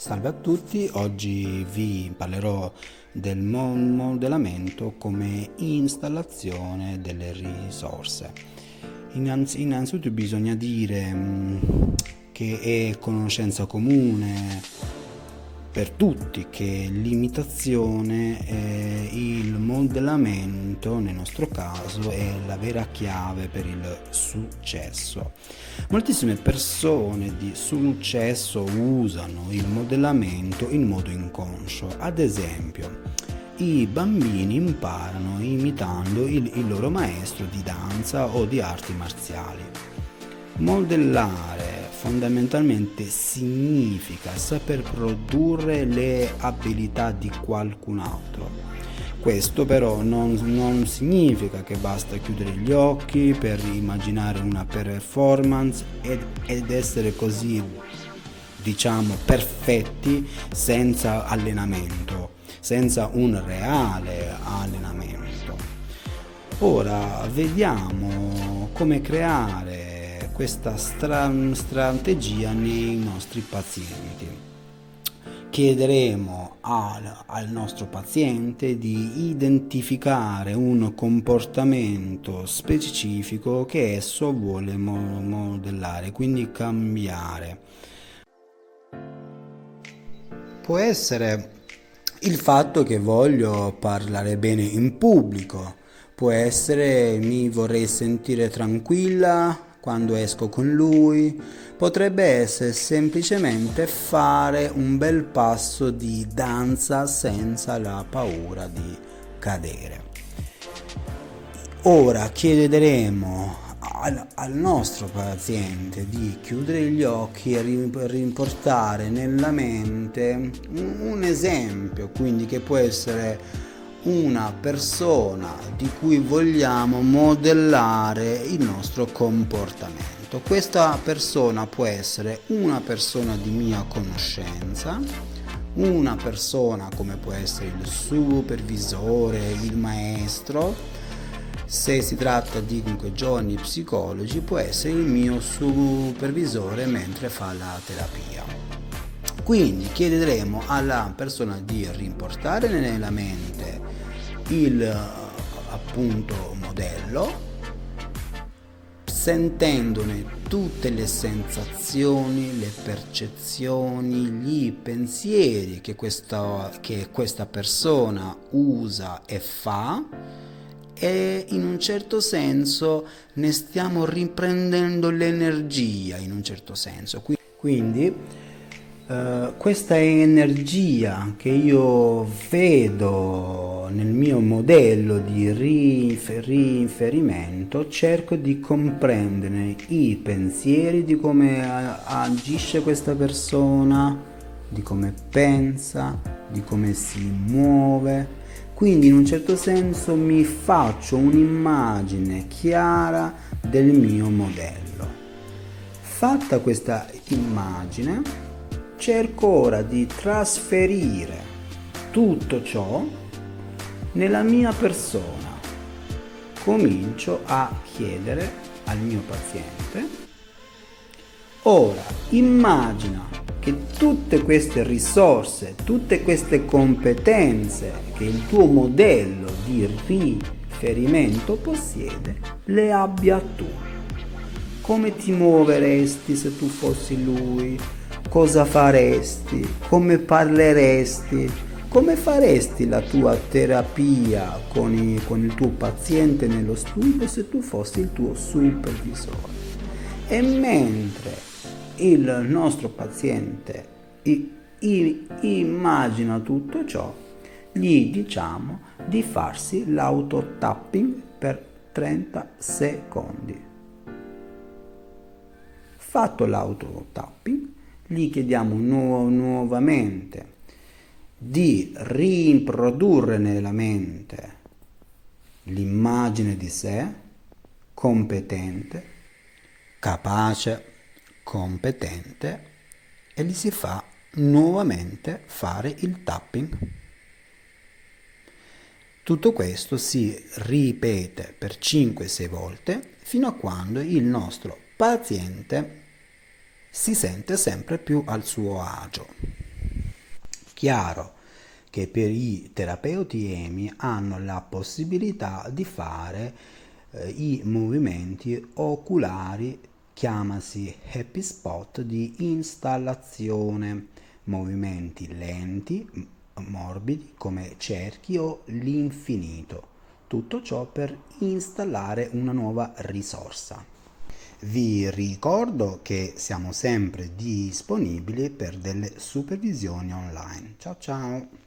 Salve a tutti, oggi vi parlerò del modellamento come installazione delle risorse. Innanzi, innanzitutto bisogna dire mm, che è conoscenza comune per tutti che l'imitazione il modellamento nel nostro caso è la vera chiave per il successo. Moltissime persone di successo usano il modellamento in modo inconscio, ad esempio i bambini imparano imitando il, il loro maestro di danza o di arti marziali. Modellare fondamentalmente significa saper produrre le abilità di qualcun altro. Questo però non, non, significa che basta chiudere gli occhi per immaginare una performance ed, ed essere così, diciamo, perfetti senza allenamento, senza un reale allenamento. Ora vediamo come creare questa stra- strategia nei nostri pazienti. Chiederemo al, al nostro paziente di identificare un comportamento specifico che esso vuole mo- modellare, quindi cambiare. Può essere il fatto che voglio parlare bene in pubblico, può essere mi vorrei sentire tranquilla quando esco con lui, potrebbe essere semplicemente fare un bel passo di danza senza la paura di cadere. Ora chiederemo al, al, nostro paziente di chiudere gli occhi e rimportare nella mente un esempio, quindi che può essere una persona di cui vogliamo modellare il nostro comportamento. Questa persona può essere una persona di mia conoscenza, una persona come può essere il supervisore, il maestro, se si tratta di giorni psicologi può essere il mio supervisore mentre fa la terapia. Quindi chiederemo alla persona di rimportare nella mente il appunto modello sentendone tutte le sensazioni, le percezioni, gli pensieri che questa, che questa persona usa e fa e in un certo senso ne stiamo riprendendo l'energia in un certo senso. Quindi uh, questa energia che io vedo nel mio modello di rinferimento cerco di comprendere i pensieri di come agisce questa persona, di come pensa, di come si muove. Quindi in un certo senso mi faccio un'immagine chiara del mio modello. Fatta questa immagine, cerco ora di trasferire tutto ciò nella mia persona comincio a chiedere al mio paziente, ora immagina che tutte queste risorse, tutte queste competenze che il tuo modello di riferimento possiede, le abbia tu. Come ti muoveresti se tu fossi lui? Cosa faresti? Come parleresti? Come faresti la tua terapia con, i, con, il tuo paziente nello studio se tu fossi il tuo supervisore? E mentre il nostro paziente i, i, immagina tutto ciò, gli diciamo di farsi l'autotapping per 30 secondi. Fatto l'autotapping, gli chiediamo nu- nuovamente di rimprodurre nella mente l'immagine di sé competente, capace, competente e gli si fa nuovamente fare il tapping. Tutto questo si ripete per 5-6 volte fino a quando il nostro paziente si sente sempre più al suo agio. Chiaro che per i terapeuti EMI hanno la possibilità di fare eh, i movimenti oculari, chiamasi happy spot di installazione, movimenti lenti, morbidi come cerchi o l'infinito. Tutto ciò per installare una nuova risorsa. Vi ricordo che siamo sempre disponibili per delle supervisioni online. Ciao ciao!